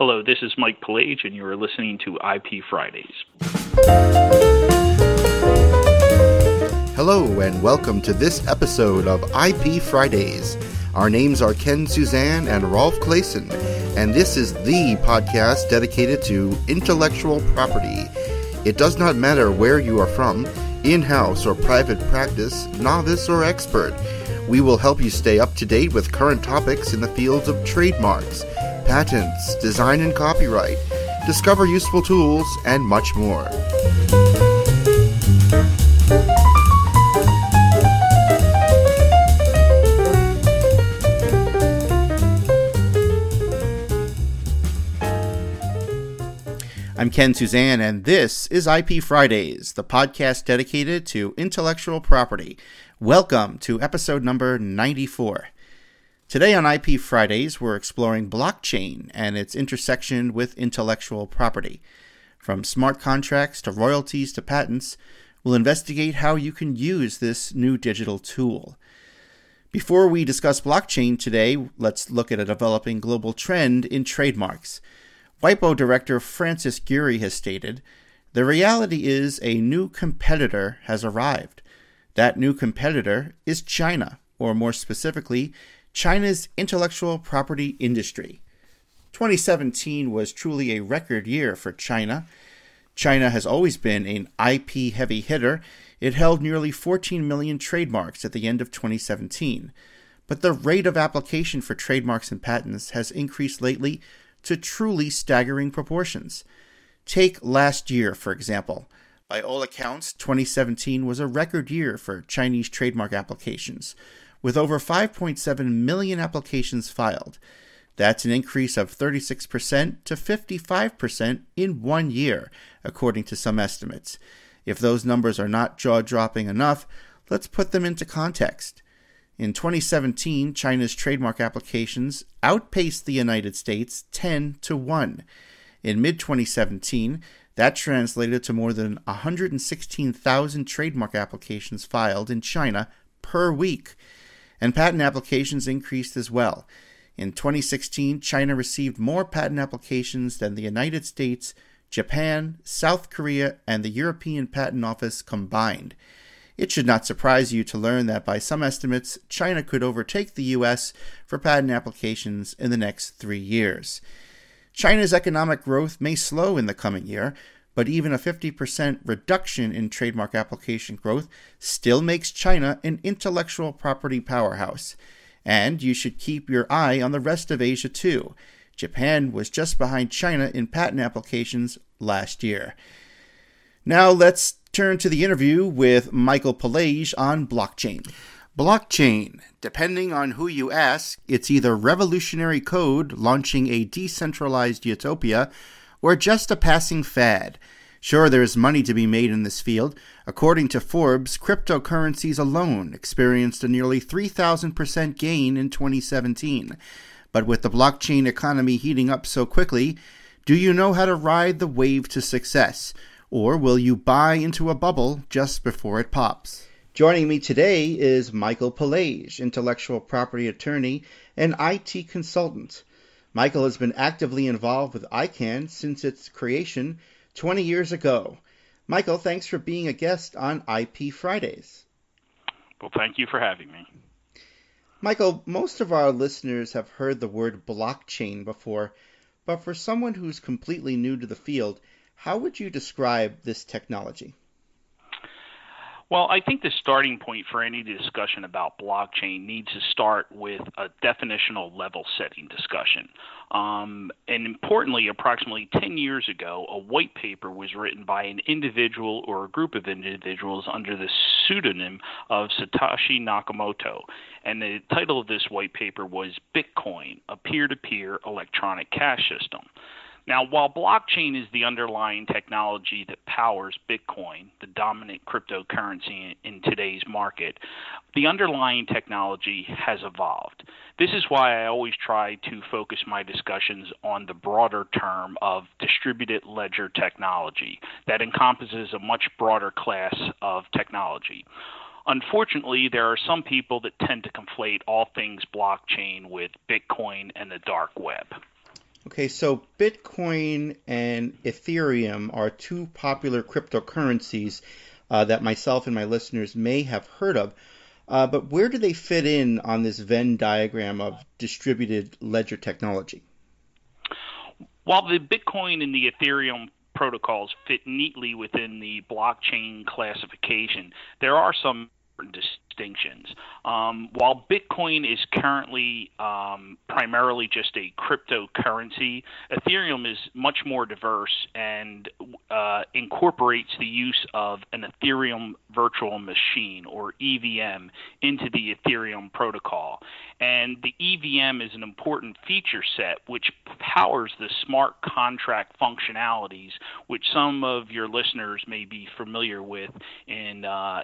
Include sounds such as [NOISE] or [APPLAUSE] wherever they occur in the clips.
Hello, this is Mike Palage, and you are listening to IP Fridays. Hello, and welcome to this episode of IP Fridays. Our names are Ken Suzan and Rolf Claessen, and this is the podcast dedicated to intellectual property. It does not matter where you are from, in house or private practice, novice or expert. We will help you stay up to date with current topics in the fields of trademarks patents, design and copyright, discover useful tools, and much more. I'm Ken Suzan, and this is IP Fridays, the podcast dedicated to intellectual property. Welcome to episode number 94. Today on IP Fridays, we're exploring blockchain and its intersection with intellectual property. From smart contracts to royalties to patents, we'll investigate how you can use this new digital tool. Before we discuss blockchain today, let's look at a developing global trend in trademarks. WIPO director Francis Gurry has stated The reality is a new competitor has arrived. That new competitor is China, or more specifically, China's intellectual property industry. 2017 was truly a record year for China. China has always been an IP heavy hitter. It held nearly 14 million trademarks at the end of 2017. But the rate of application for trademarks and patents has increased lately to truly staggering proportions. Take last year, for example. By all accounts, 2017 was a record year for Chinese trademark applications with over 5.7 million applications filed. That's an increase of 36% to 55% in one year, according to some estimates. If those numbers are not jaw dropping enough, let's put them into context. In 2017, China's trademark applications outpaced the United States 10 to 1. In mid 2017, that translated to more than 116,000 trademark applications filed in China per week and patent applications increased as well. In 2016, China received more patent applications than the United States, Japan, South Korea, and the European Patent Office combined. It should not surprise you to learn that by some estimates, China could overtake the US for patent applications in the next three years. China's economic growth may slow in the coming year, but even a 50% reduction in trademark application growth still makes China an intellectual property powerhouse. And you should keep your eye on the rest of Asia too. Japan was just behind China in patent applications last year. Now let's turn to the interview with Michael Palage on blockchain. Blockchain. Depending on who you ask, it's either revolutionary code launching a decentralized utopia or just a passing fad. Sure, there is money to be made in this field. According to Forbes, cryptocurrencies alone experienced a nearly 3,000% gain in 2017. But with the blockchain economy heating up so quickly, do you know how to ride the wave to success? Or will you buy into a bubble just before it pops? Joining me today is Michael Palage, intellectual property attorney and IT consultant. Michael has been actively involved with ICANN since its creation 20 years ago. Michael, thanks for being a guest on IP Fridays. Well, thank you for having me. Michael, most of our listeners have heard the word blockchain before, but for someone who's completely new to the field, how would you describe this technology? Well, I think the starting point for any discussion about blockchain needs to start with a definitional level setting discussion. Um, and importantly, approximately 10 years ago, a white paper was written by an individual or a group of individuals under the pseudonym of Satoshi Nakamoto. And the title of this white paper was Bitcoin, a peer to peer electronic cash system. Now, while blockchain is the underlying technology that powers Bitcoin, the dominant cryptocurrency in today's market, the underlying technology has evolved. This is why I always try to focus my discussions on the broader term of distributed ledger technology that encompasses a much broader class of technology. Unfortunately, there are some people that tend to conflate all things blockchain with Bitcoin and the dark web. Okay, so Bitcoin and Ethereum are two popular cryptocurrencies uh, that myself and my listeners may have heard of. Uh, but where do they fit in on this Venn diagram of distributed ledger technology? While the Bitcoin and the Ethereum protocols fit neatly within the blockchain classification, there are some distinctions. Um, while Bitcoin is currently um, primarily just a cryptocurrency, Ethereum is much more diverse and uh, incorporates the use of an Ethereum virtual machine or EVM into the Ethereum protocol. And the EVM is an important feature set which powers the smart contract functionalities, which some of your listeners may be familiar with in uh,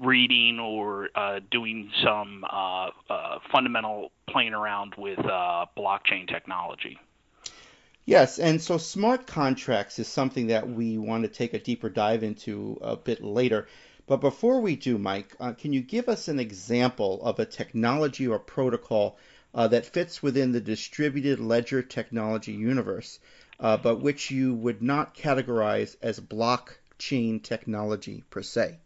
reading or uh, doing some uh, uh, fundamental playing around with uh, blockchain technology. Yes, and so smart contracts is something that we want to take a deeper dive into a bit later. But before we do, Mike, uh, can you give us an example of a technology or protocol uh, that fits within the distributed ledger technology universe, but which you would not categorize as blockchain technology per se?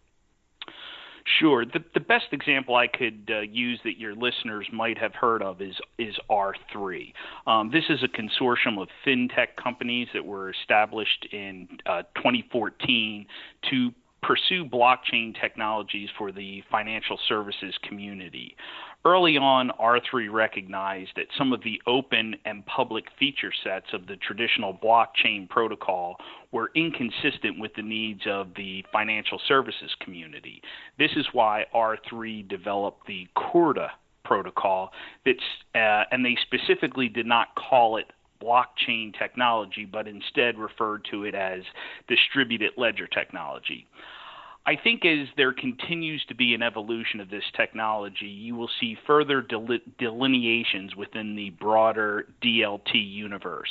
Sure. The, the best example I could uh, use that your listeners might have heard of is is R3. Um, this is a consortium of fintech companies that were established in uh, 2014 to pursue blockchain technologies for the financial services community. Early on, R3 recognized that some of the open and public feature sets of the traditional blockchain protocol were inconsistent with the needs of the financial services community. This is why R3 developed the Corda protocol that's uh, and they specifically did not call it blockchain technology, but instead referred to it as distributed ledger technology. I think as there continues to be an evolution of this technology, you will see further delineations within the broader DLT universe.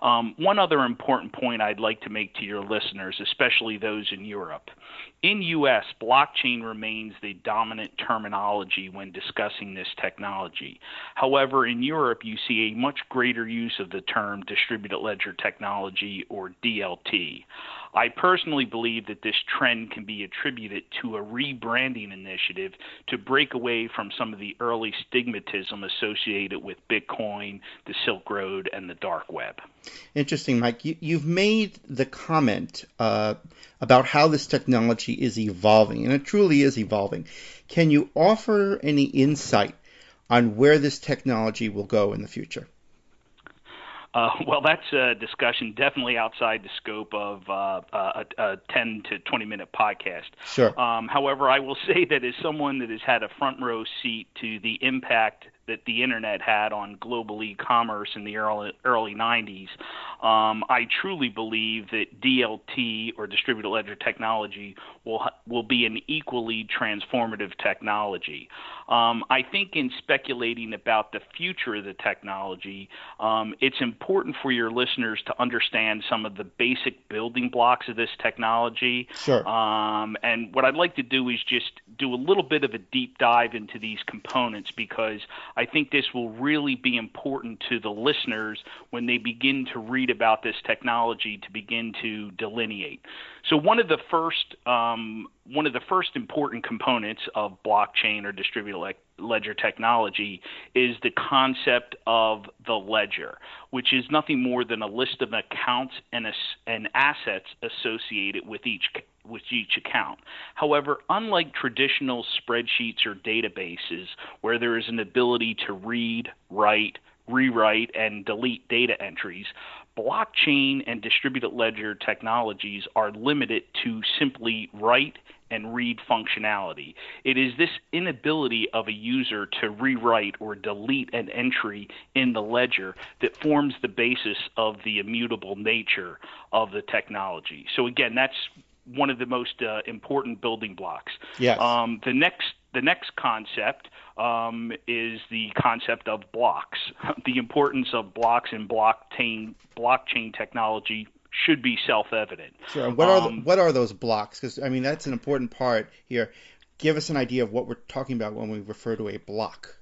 Um, one other important point I'd like to make to your listeners, especially those in Europe. In US, blockchain remains the dominant terminology when discussing this technology. However, in Europe, you see a much greater use of the term distributed ledger technology or DLT. I personally believe that this trend can be attributed to a rebranding initiative to break away from some of the early stigmatism associated with Bitcoin, the Silk Road, and the dark web. Interesting, Mike. You, have made the comment uh, about how this technology is evolving, and it truly is evolving. Can you offer any insight on where this technology will go in the future? Uh, [LAUGHS] well, that's a discussion definitely outside the scope of uh, a, a 10 to 20 minute podcast. Sure. Um, however, I will [LAUGHS] say that as someone that has had a front row seat to the impact that the internet had on global e-commerce in the early early 90s, um, I truly believe that DLT or distributed ledger technology will will be an equally transformative technology. Um, I think in speculating about the future of the technology, um, it's important for your listeners to understand some of the basic building blocks of this technology. Sure. Um, and what I'd like to do is just do a little bit of a deep dive into these components because I think this will really be important to the listeners when they begin to read about this technology to begin to delineate. So one of the first um, one of the first important components of blockchain or distributed le- ledger technology is the concept of the ledger, which is nothing more than a list of accounts and, a, and assets associated with each with each account. However, unlike traditional spreadsheets or databases where there is an ability to read, write, rewrite, and delete data entries, blockchain and distributed ledger technologies are limited to simply write and read functionality. It is this inability of a user to rewrite or delete an entry in the ledger that forms the basis of the immutable nature of the technology. So again, that's one of the most uh, important building blocks. Yes. Um, the next the next concept um, is the concept of blocks. [LAUGHS] The importance of blocks in blockchain blockchain technology should be self-evident. Sure. What are the, um, what are those blocks? Because I mean that's an important part here. Give us an idea of what we're talking about when we refer to a block.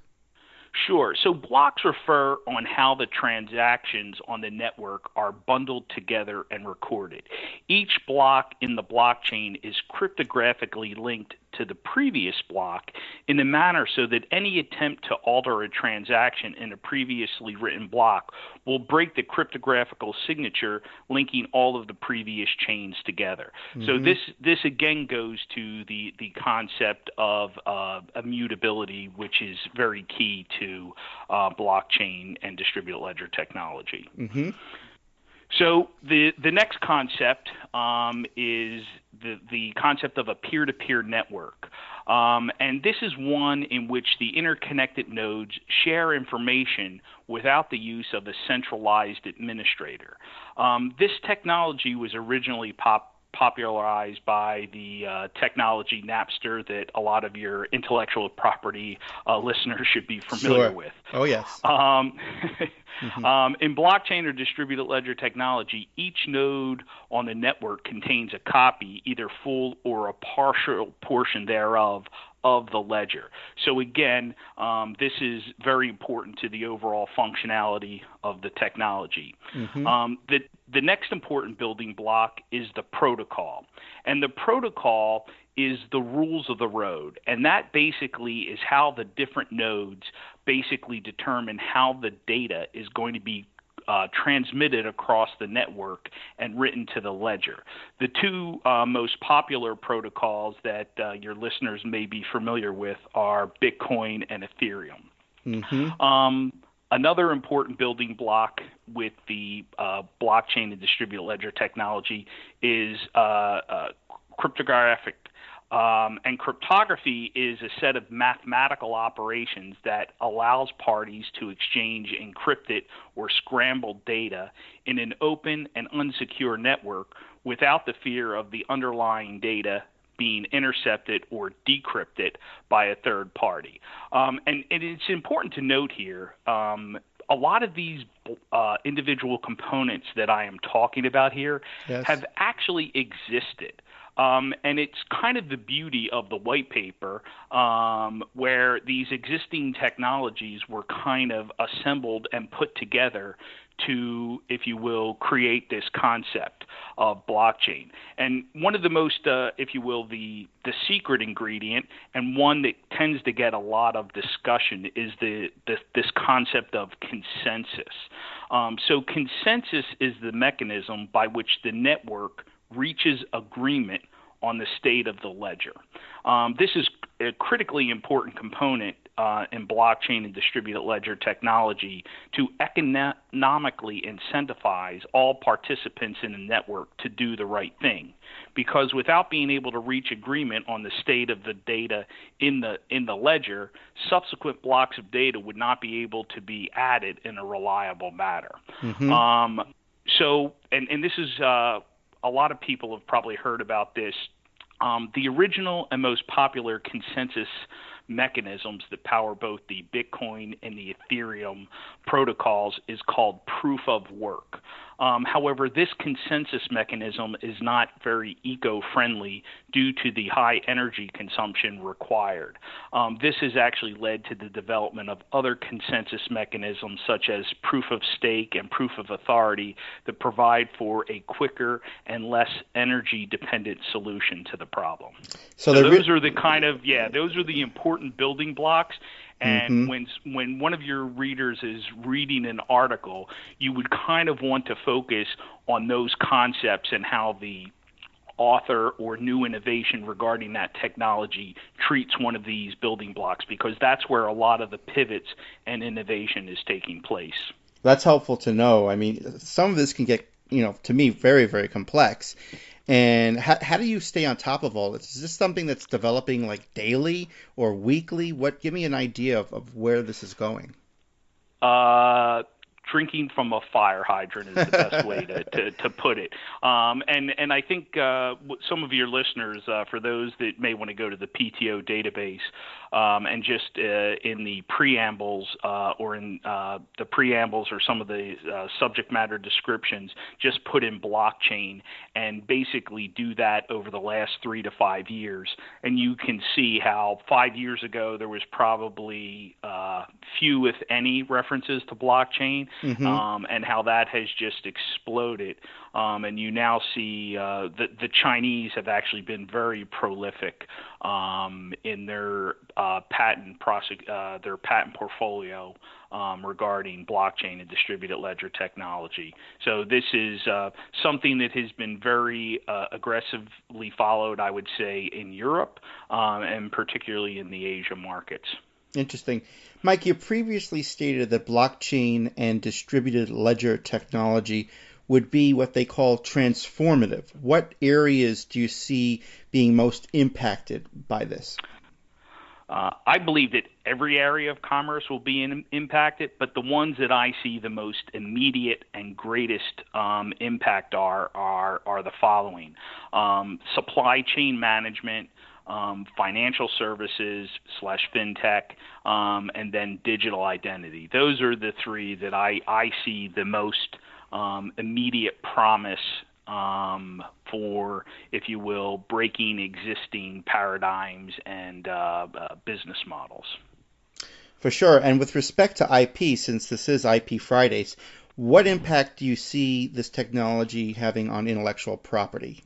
Sure. So blocks refer on how the transactions on the network are bundled together and recorded. Each block in the blockchain is cryptographically linked to the previous block in a manner so that any attempt to alter a transaction in a previously written block will break the cryptographical signature linking all of the previous chains together. Mm-hmm. So this this again goes to the the concept of uh, immutability, which is very key to uh, blockchain and distributed ledger technology. Mm-hmm. So the the next concept um, is the the concept of a peer-to-peer network, um, and this is one in which the interconnected nodes share information without the use of a centralized administrator. Um, this technology was originally pop popularized by the uh, technology Napster that a lot of your intellectual property uh, listeners should be familiar sure. with. Oh, yes. Um, mm-hmm. [LAUGHS] um, in blockchain or distributed ledger technology, each node on the network contains a copy, either full or a partial portion thereof, of the ledger. So again, um, this is very important to the overall functionality of the technology. Mm-hmm. Um, the the next important building block is the protocol, and the protocol is the rules of the road, and that basically is how the different nodes basically determine how the data is going to be uh, transmitted across the network and written to the ledger. The two uh, most popular protocols that uh, your listeners may be familiar with are Bitcoin and Ethereum. Mm-hmm. Um, another important building block with the uh, blockchain and distributed ledger technology is uh, uh, cryptographic um, and cryptography is a set of mathematical operations that allows parties to exchange encrypted or scrambled data in an open and unsecure network without the fear of the underlying data being intercepted or decrypted by a third party. Um, and, and, it's important to note here um, a lot of these uh, individual components that I am talking about here yes. have actually existed. Um, and it's kind of the beauty of the white paper um, where these existing technologies were kind of assembled and put together to, if you will, create this concept of blockchain. And one of the most, uh, if you will, the the secret ingredient, and one that tends to get a lot of discussion, is the, the this concept of consensus. Um, so consensus is the mechanism by which the network reaches agreement on the state of the ledger. Um, this is a critically important component uh, in blockchain and distributed ledger technology to economically incentivize all participants in the network to do the right thing. Because without being able to reach agreement on the state of the data in the in the ledger, subsequent blocks of data would not be able to be added in a reliable manner. Mm-hmm. Um, so, and and this is uh, a lot of people have probably heard about this. Um, the original and most popular consensus mechanisms that power both the Bitcoin and the Ethereum protocols is called proof of work. Um, however, this consensus mechanism is not very eco friendly due to the high energy consumption required. Um, this has actually led to the development of other consensus mechanisms such as proof of stake and proof of authority that provide for a quicker and less energy dependent solution to the problem. So, so those re- are the kind of, yeah, those are the important building blocks. And mm-hmm. when when one of your readers is reading an article, you would kind of want to focus on those concepts and how the author or new innovation regarding that technology treats one of these building blocks because that's where a lot of the pivots and innovation is taking place. That's helpful to know. I mean, some of this can get, you know, to me very very complex. And how, how do you stay on top of all this? Is this something that's developing like daily or weekly? What give me an idea of, of where this is going? Uh, drinking from a fire hydrant is the best [LAUGHS] way to, to, to put it. Um, and and I think uh, some of your listeners, uh, for those that may want to go to the PTO database um, and just uh, in the preambles uh, or in uh, the preambles or some of the uh, subject matter descriptions, just put in blockchain and basically do that over the last three to five years, and you can see how five years ago there was probably few, if any, references to blockchain mm-hmm. um, and how that has just exploded. Um, and you now see uh, the, the Chinese have actually been very prolific um, in their uh, patent prosec- uh, their patent portfolio um, regarding blockchain and distributed ledger technology. So this is uh, something that has been very uh, aggressively followed, I would say, in Europe um, and particularly in the Asia markets. Interesting. Mike, you previously stated that blockchain and distributed ledger technology would be what they call transformative. What areas do you see being most impacted by this? Uh, I believe that every area of commerce will be in, impacted, but the ones that I see the most immediate and greatest um, impact are are are the following: um, supply chain management, um, financial services slash fintech, um, and then digital identity. Those are the three that I, I see the most um, immediate promise um, for, if you will, breaking existing paradigms and uh, uh, business models. For sure. And with respect to IP, since this is IP Fridays, what impact do you see this technology having on intellectual property?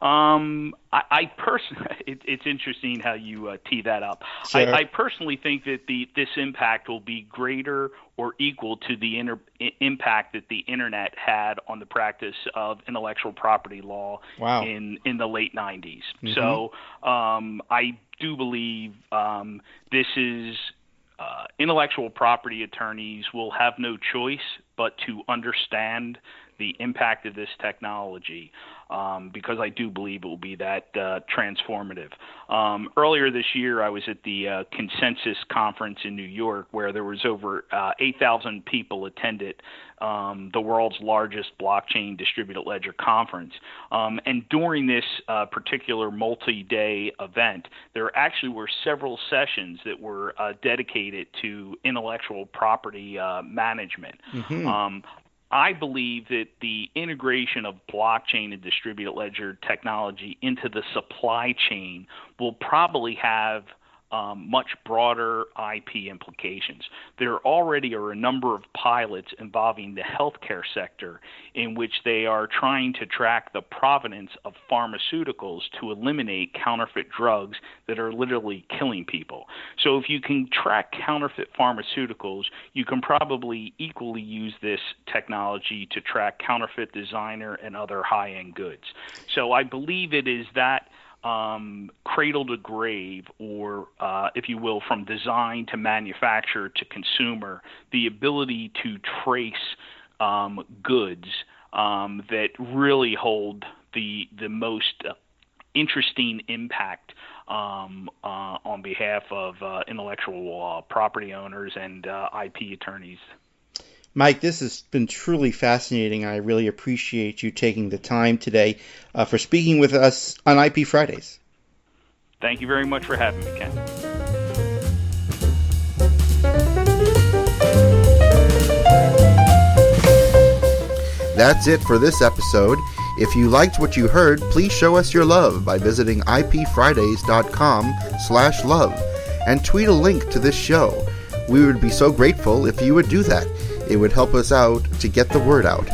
Um, I, I personally, [LAUGHS] it, it's interesting how you uh, tee that up. Sure. I, I personally think that the this impact will be greater or equal to the inter, impact that the internet had on the practice of intellectual property law wow. in in the late 90s. Mm-hmm. So um, I do believe um, this is uh, intellectual property attorneys will have no choice but to understand the impact of this technology um, because I do believe it will be that uh, transformative. Um, earlier this year, I was at the uh, Consensus Conference in New York where there was over uh, 8,000 people attended um, the world's largest blockchain distributed ledger conference. Um, and during this uh, particular multi day event, there actually were several sessions that were uh, dedicated to intellectual property uh, management. Mm-hmm. I believe that the integration of blockchain and distributed ledger technology into the supply chain will probably have um, much broader IP implications. There already are a number of pilots involving the healthcare sector in which they are trying to track the provenance of pharmaceuticals to eliminate counterfeit drugs that are literally killing people. So, if you can track counterfeit pharmaceuticals, you can probably equally use this technology to track counterfeit designer and other high end goods. So, I believe it is that um, cradle to grave, or uh, if you will, from design to manufacture to consumer, the ability to trace um, goods um, that really hold the the most interesting impact um, uh, on behalf of uh, intellectual property owners and uh, IP attorneys. Mike, this has been truly fascinating. I really appreciate you taking the time today uh, for speaking with us on IP Fridays. Thank you very much for having me, Ken. That's it for this episode. If you liked what you heard, please show us your love by visiting ipfridays.com slash love and tweet a link to this show. We would be so grateful if you would do that. It would help us out to get the word out.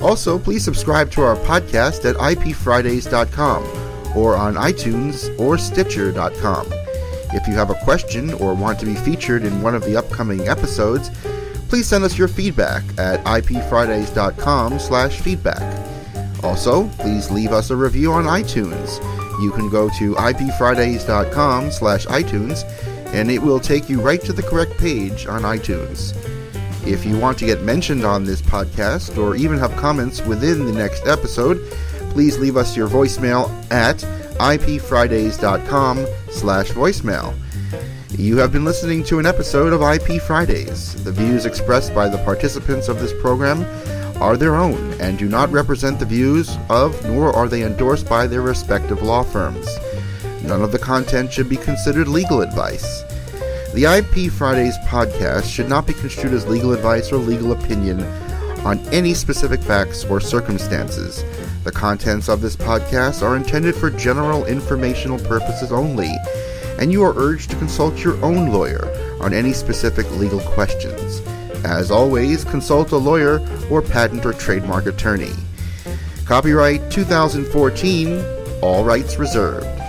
Also, please subscribe to our podcast at ipfridays.com or on iTunes or Stitcher.com. If you have a question or want to be featured in one of the upcoming episodes, please send us your feedback at ipfridays.com slash feedback. Also, please leave us a review on iTunes. You can go to ipfridays.com slash iTunes and it will take you right to the correct page on iTunes. If you want to get mentioned on this podcast or even have comments within the next episode, please leave us your voicemail at ipfridays.com slash voicemail. You have been listening to an episode of IP Fridays. The views expressed by the participants of this program are their own and do not represent the views of, nor are they endorsed by their respective law firms. None of the content should be considered legal advice. The IP Fridays podcast should not be construed as legal advice or legal opinion on any specific facts or circumstances. The contents of this podcast are intended for general informational purposes only, and you are urged to consult your own lawyer on any specific legal questions. As always, consult a lawyer or patent or trademark attorney. Copyright 2014, all rights reserved.